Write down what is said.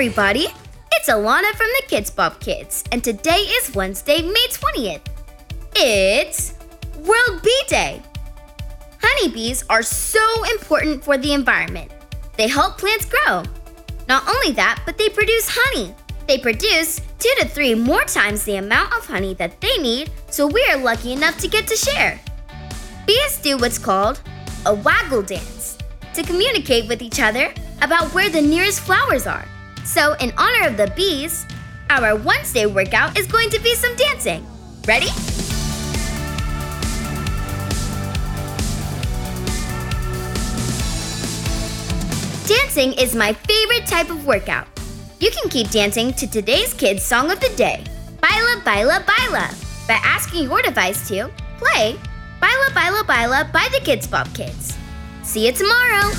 everybody! It's Alana from the KIDZ BOP Kids, and today is Wednesday, May 20th. It's World Bee Day. Honeybees are so important for the environment. They help plants grow. Not only that, but they produce honey. They produce two to three more times the amount of honey that they need, so we are lucky enough to get to share. Bees do what's called a waggle dance to communicate with each other about where the nearest flowers are. So, in honor of the bees, our Wednesday workout is going to be some dancing. Ready? Dancing is my favorite type of workout. You can keep dancing to today's kids' song of the day, Baila Baila Baila, by asking your device to play Baila Baila Baila by the KIDZ BOP Kids. See you tomorrow!